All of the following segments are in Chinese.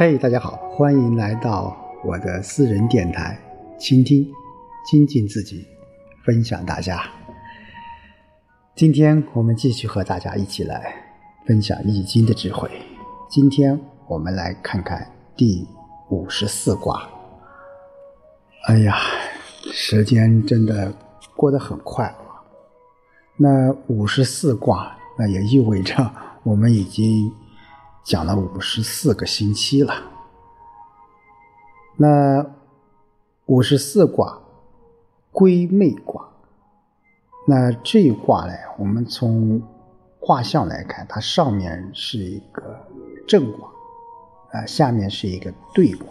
嘿，大家好，欢迎来到我的私人电台，倾听、精进自己，分享大家。今天我们继续和大家一起来分享《易经》的智慧。今天我们来看看第五十四卦。哎呀，时间真的过得很快啊！那五十四卦，那也意味着我们已经。讲了五十四个星期了，那五十四卦归妹卦，那这一卦呢，我们从卦象来看，它上面是一个正卦，啊，下面是一个兑卦，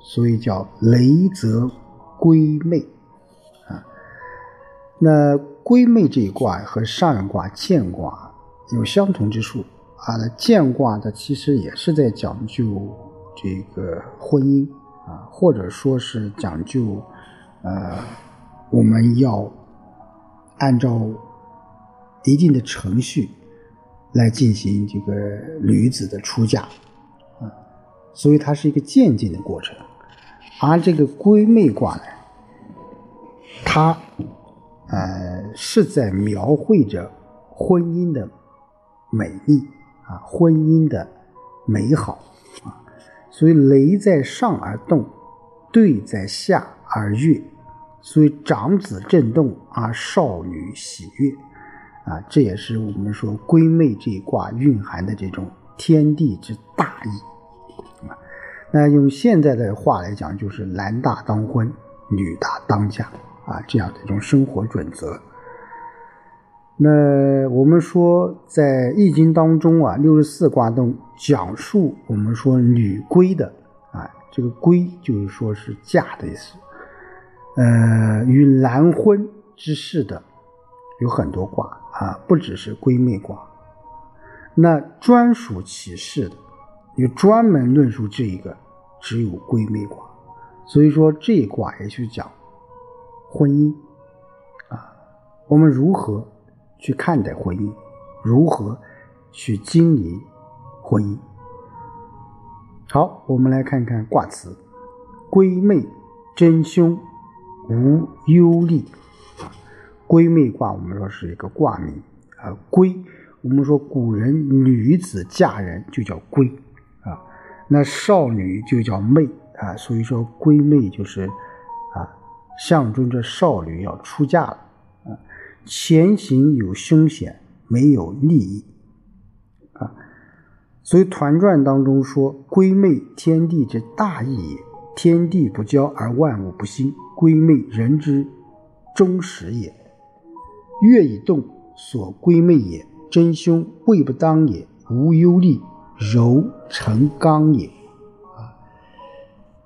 所以叫雷泽归妹啊。那归妹这一卦和上一卦见卦有相同之处。啊，那见卦的其实也是在讲究这个婚姻啊，或者说是讲究，呃，我们要按照一定的程序来进行这个女子的出嫁啊，所以它是一个渐进的过程。而这个闺妹卦呢，它呃是在描绘着婚姻的美丽。啊，婚姻的美好啊，所以雷在上而动，兑在下而悦，所以长子震动而少女喜悦啊，这也是我们说闺妹这一卦蕴含的这种天地之大义啊。那用现在的话来讲，就是男大当婚，女大当嫁啊，这样的一种生活准则。那我们说，在《易经》当中啊，六十四卦中讲述我们说女归的啊，这个归就是说是嫁的意思。呃，与男婚之事的有很多卦啊，不只是闺妹卦。那专属其事的，有专门论述这一个，只有闺妹卦。所以说这一卦也去讲婚姻啊，我们如何？去看待婚姻，如何去经营婚姻？好，我们来看看卦辞：闺妹真凶，无忧虑。闺妹卦，我们说是一个卦名啊。闺，我们说古人女子嫁人就叫闺啊，那少女就叫妹啊，所以说闺妹就是啊，象征着少女要出嫁了。前行有凶险，没有利益啊。所以《团传》当中说：“归妹，天地之大义也。天地不交而万物不兴，归妹人之终始也。月以动，所归妹也。真凶，位不当也。无忧虑，柔成刚也。”啊，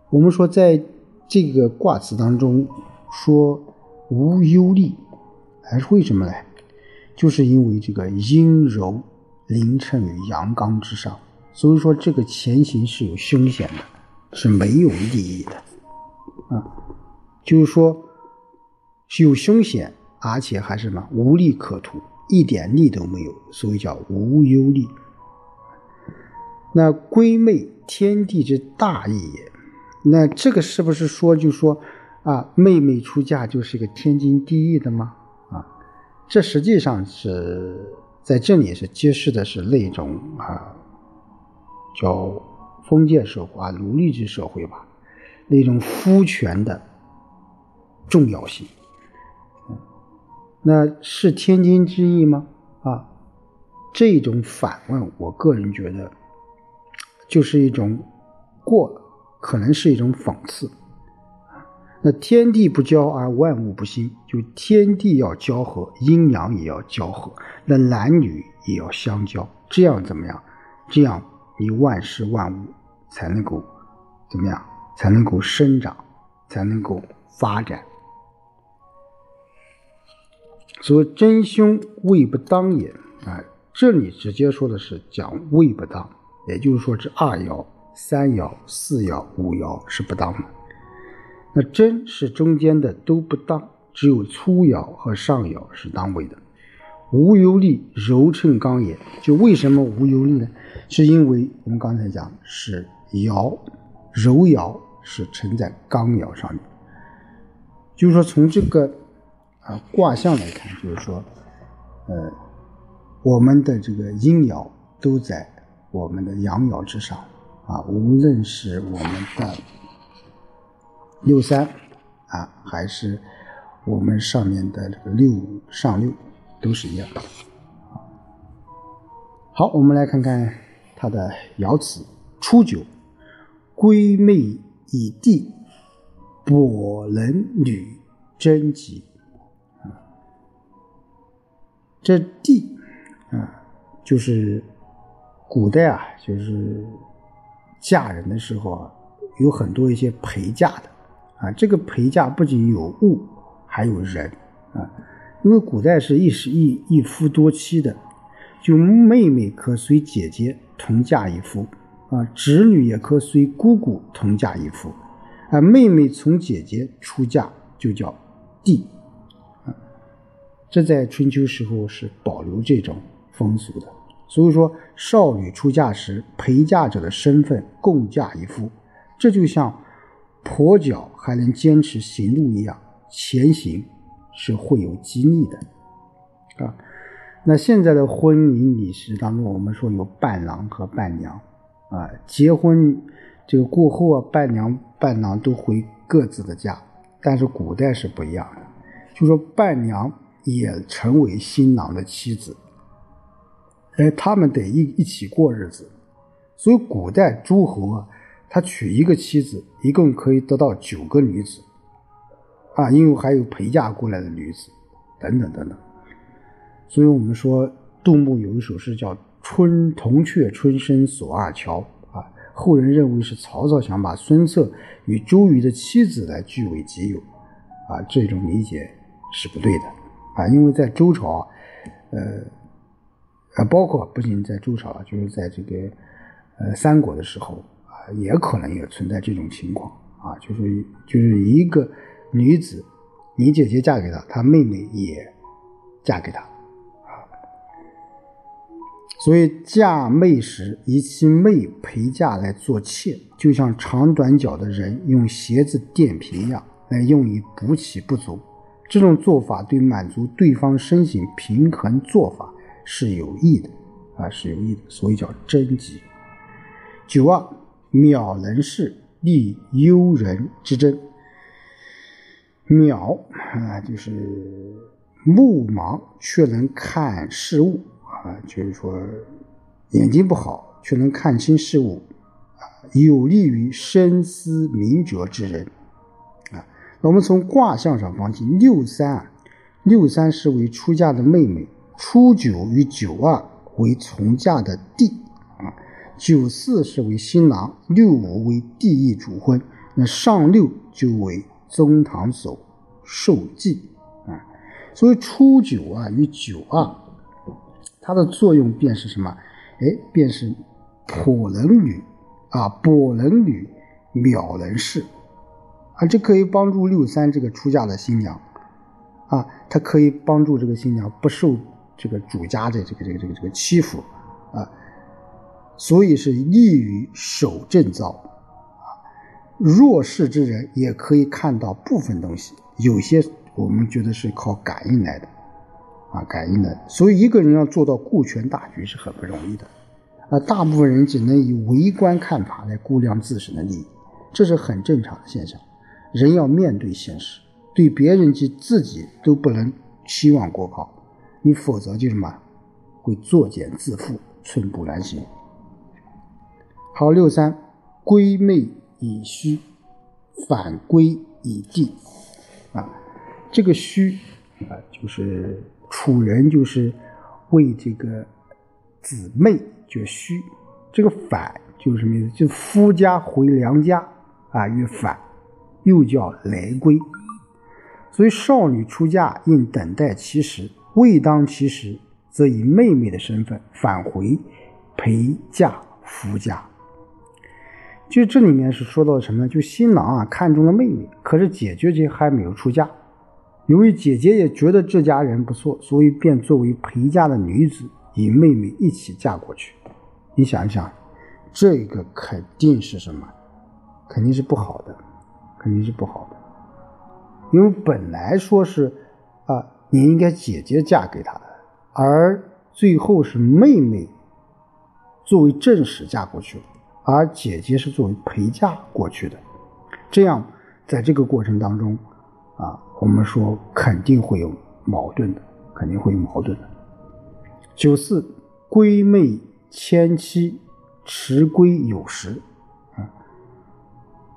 我们说在这个卦辞当中说无忧虑。还是为什么呢？就是因为这个阴柔凌称于阳刚之上，所以说这个前行是有凶险的，是没有利益的，啊，就是说是有凶险，而且还是什么无利可图，一点利都没有，所以叫无忧利。那闺妹天地之大义也，那这个是不是说就说啊，妹妹出嫁就是一个天经地义的吗？这实际上是在这里是揭示的是那种啊，叫封建社会啊，奴隶制社会吧，那种夫权的重要性。那是天经之义吗？啊，这种反问，我个人觉得就是一种过，可能是一种讽刺。那天地不交而万物不兴，就天地要交合，阴阳也要交合，那男女也要相交，这样怎么样？这样你万事万物才能够怎么样？才能够生长，才能够发展。所以真凶位不当也啊，这里直接说的是讲位不当，也就是说这二爻、三爻、四爻、五爻是不当的。那真是中间的都不当，只有粗爻和上爻是当位的。无忧虑，柔称刚也。就为什么无忧虑呢？是因为我们刚才讲是爻柔爻是沉在刚爻上面。就是说，从这个啊卦象来看，就是说，呃，我们的这个阴爻都在我们的阳爻之上啊，无论是我们的六三啊，还是我们上面的这个六五上六，都是一样。好，我们来看看它的爻辞：初九。归妹以地，伯能女贞吉。这地啊，就是古代啊，就是嫁人的时候啊，有很多一些陪嫁的啊。这个陪嫁不仅有物，还有人啊。因为古代是一时一一夫多妻的，就妹妹可随姐姐同嫁一夫。啊，侄女也可随姑姑同嫁一夫，啊，妹妹从姐姐出嫁就叫弟，啊，这在春秋时候是保留这种风俗的。所以说，少女出嫁时，陪嫁者的身份共嫁一夫，这就像跛脚还能坚持行路一样，前行是会有激励的，啊，那现在的婚礼礼式当中，我们说有伴郎和伴娘。啊，结婚这个过后啊，伴娘伴郎都回各自的家，但是古代是不一样的，就说伴娘也成为新郎的妻子，哎，他们得一一起过日子，所以古代诸侯啊，他娶一个妻子，一共可以得到九个女子，啊，因为还有陪嫁过来的女子，等等等等，所以我们说杜牧有一首诗叫。春铜雀春深锁二乔啊，后人认为是曹操想把孙策与周瑜的妻子来据为己有。啊，这种理解是不对的。啊，因为在周朝，呃，啊，包括不仅在周朝，就是在这个呃三国的时候，也可能也存在这种情况啊，就是就是一个女子，你姐姐嫁给他，他妹妹也嫁给他。啊所以嫁妹时，以其妹陪嫁来做妾，就像长短脚的人用鞋子垫平一样，来用以补起不足。这种做法对满足对方身形平衡做法是有益的，啊，是有益的，所以叫贞吉。九二，渺能事，立幽人之贞。渺啊，就是目盲却能看事物。啊，就是说，眼睛不好却能看清事物，啊，有利于深思明哲之人，啊。那我们从卦象上分析，六三啊，六三是为出嫁的妹妹，初九与九二为从嫁的弟，九四是为新郎，六五为弟役主婚，那上六就为宗堂所受祭，啊，所以初九啊与九二。它的作用便是什么？哎，便是颇能女啊，跛能女，秒能事啊，这可以帮助六三这个出嫁的新娘啊，它可以帮助这个新娘不受这个主家的这个这个这个这个欺负啊，所以是利于守正造啊。弱势之人也可以看到部分东西，有些我们觉得是靠感应来的。啊，感应的，所以一个人要做到顾全大局是很不容易的，啊，大部分人只能以围观看法来估量自身的利益，这是很正常的现象。人要面对现实，对别人及自己都不能期望过高，你否则就什么，会作茧自缚，寸步难行。好，六三，归妹以虚，反归以地，啊，这个虚啊，就是。楚人就是为这个姊妹就虚，这个反就是什么意思？就夫家回娘家啊，曰反，又叫来归。所以少女出嫁应等待其时，未当其时，则以妹妹的身份返回陪嫁夫家。就这里面是说到什么呢？就新郎啊看中了妹妹，可是姐姐姐还没有出嫁。由于姐姐也觉得这家人不错，所以便作为陪嫁的女子，与妹妹一起嫁过去。你想一想，这个肯定是什么？肯定是不好的，肯定是不好的。因为本来说是啊，你应该姐姐嫁给他的，而最后是妹妹作为正室嫁过去了，而姐姐是作为陪嫁过去的。这样，在这个过程当中啊，我们说肯定会有矛盾的，肯定会有矛盾的。九四，闺妹迁妻，迟归有时。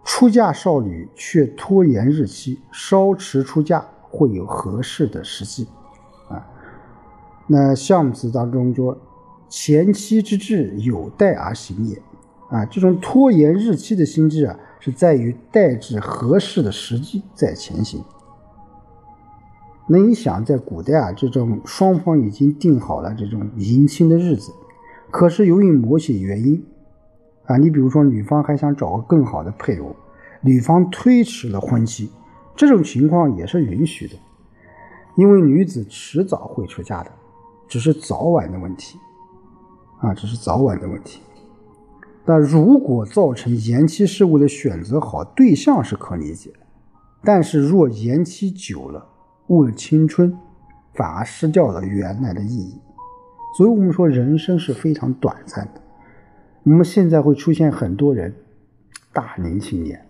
出嫁少女却拖延日期，稍迟出嫁会有合适的时机，啊，那项子当中说，前妻之志有待而行也，啊，这种拖延日期的心智啊，是在于待至合适的时机再前行。那你想，在古代啊，这种双方已经定好了这种迎亲的日子，可是由于某些原因。啊，你比如说，女方还想找个更好的配偶，女方推迟了婚期，这种情况也是允许的，因为女子迟早会出嫁的，只是早晚的问题，啊，只是早晚的问题。那如果造成延期是为了选择好对象是可理解，但是若延期久了，误了青春，反而失掉了原来的意义。所以我们说，人生是非常短暂的。我们现在会出现很多人，大龄青年，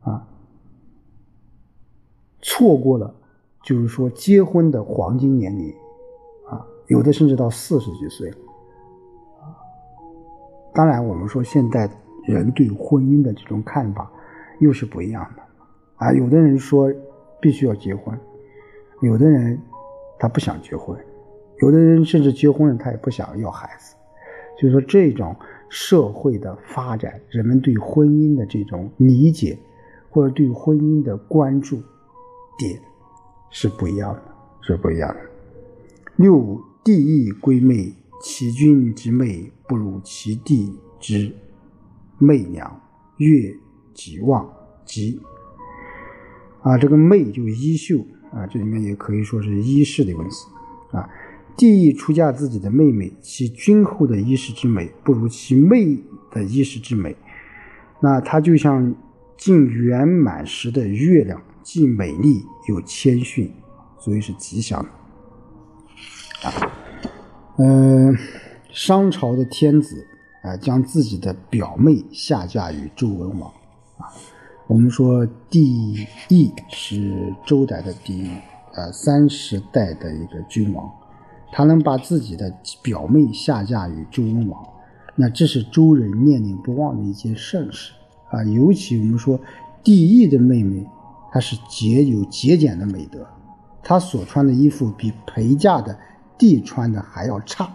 啊，错过了，就是说结婚的黄金年龄，啊，有的甚至到四十几岁了，当然我们说现代人对婚姻的这种看法又是不一样的，啊，有的人说必须要结婚，有的人他不想结婚，有的人甚至结婚了他也不想要孩子，就是说这种。社会的发展，人们对婚姻的这种理解，或者对婚姻的关注点是不一样的，是不一样的。六弟义归妹，其君之妹不如其弟之媚娘，悦己忘吉。啊，这个媚就是衣袖啊，这里面也可以说是衣饰的意思啊。弟意出嫁自己的妹妹，其君后的衣饰之美不如其妹的衣饰之美。那她就像近圆满时的月亮，既美丽又谦逊，所以是吉祥的。啊，嗯，商朝的天子啊，将自己的表妹下嫁于周文王。啊，我们说帝义是周代的第呃三十代的一个君王。他能把自己的表妹下嫁于周文王，那这是周人念念不忘的一件盛事啊！尤其我们说帝义的妹妹，她是节有节俭的美德，她所穿的衣服比陪嫁的帝穿的还要差，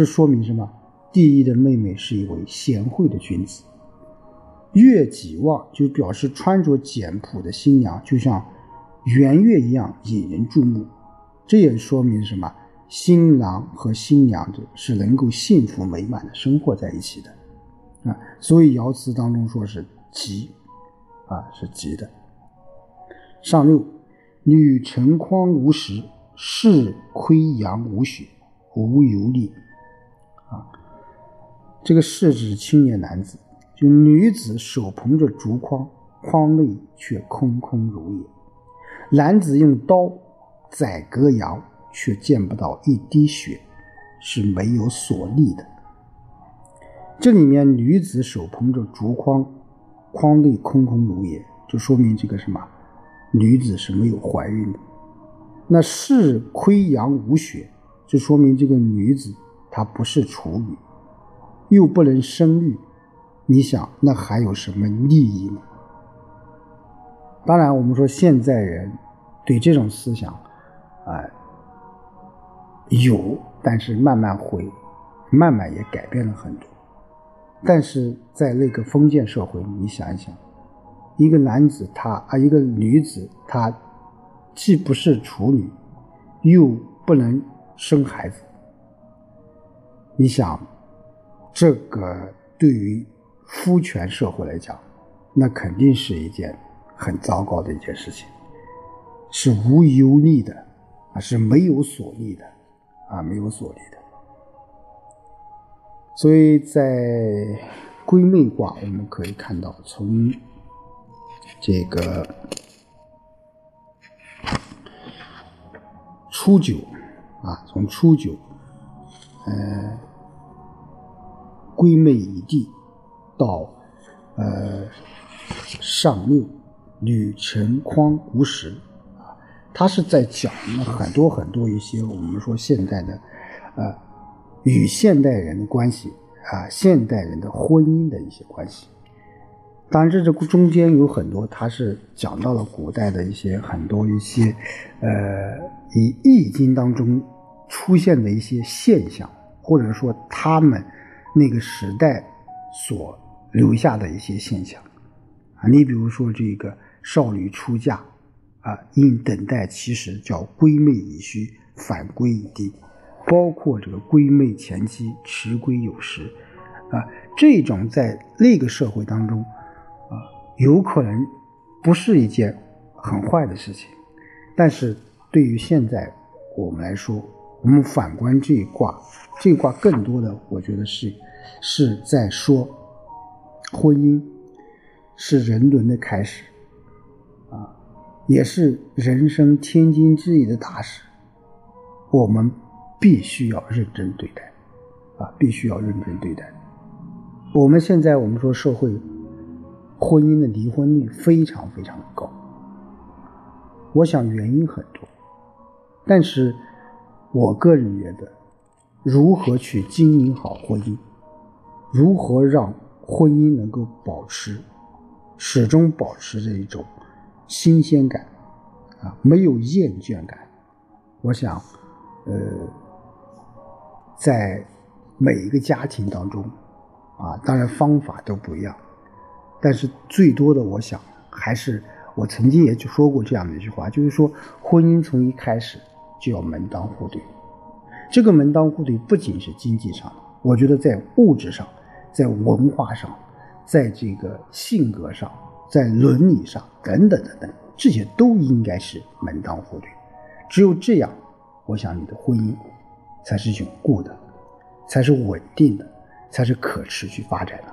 这说明什么？帝义的妹妹是一位贤惠的君子。月己望就表示穿着简朴的新娘就像圆月一样引人注目，这也说明什么？新郎和新娘子是能够幸福美满的生活在一起的，啊，所以爻辞当中说是吉，啊是吉的。上六，女成筐无实，士亏阳无血，无游历，啊，这个是指青年男子，就女子手捧着竹筐，筐内却空空如也；男子用刀宰割羊。却见不到一滴血，是没有所立的。这里面女子手捧着竹筐，筐内空空如也，就说明这个什么？女子是没有怀孕的。那是亏阳无血，就说明这个女子她不是处女，又不能生育。你想，那还有什么利益呢？当然，我们说现在人对这种思想，哎。有，但是慢慢会，慢慢也改变了很多。但是在那个封建社会，你想一想，一个男子他啊，一个女子她，既不是处女，又不能生孩子。你想，这个对于夫权社会来讲，那肯定是一件很糟糕的一件事情，是无忧利的啊，是没有所利的。啊，没有所立的。所以在归妹卦，我们可以看到，从这个初九啊，从初九，呃，归妹已地，到呃上六，履辰匡无史啊，他是在讲很多很多一些我们说现代的呃与现代人的关系啊，现代人的婚姻的一些关系。当然，这这中间有很多，他是讲到了古代的一些很多一些，呃，以《易经》当中出现的一些现象，或者说他们那个时代所留下的一些现象啊。你比如说这个少女出嫁啊，应等待其时，叫归妹已虚，反归已地；包括这个归妹前期迟归有时啊，这种在那个社会当中。啊有可能不是一件很坏的事情，但是对于现在我们来说，我们反观这一卦，这一卦更多的，我觉得是是在说婚姻是人伦的开始，啊，也是人生天经之义的大事，我们必须要认真对待，啊，必须要认真对待。我们现在我们说社会。婚姻的离婚率非常非常的高，我想原因很多，但是我个人觉得，如何去经营好婚姻，如何让婚姻能够保持始终保持着一种新鲜感啊，没有厌倦感，我想，呃，在每一个家庭当中啊，当然方法都不一样。但是最多的，我想还是我曾经也就说过这样的一句话，就是说婚姻从一开始就要门当户对。这个门当户对不仅是经济上的，我觉得在物质上、在文化上、在这个性格上、在伦理上等等等等，这些都应该是门当户对。只有这样，我想你的婚姻才是永固的，才是稳定的，才是可持续发展的。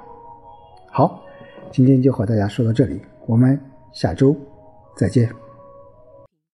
好。今天就和大家说到这里，我们下周再见。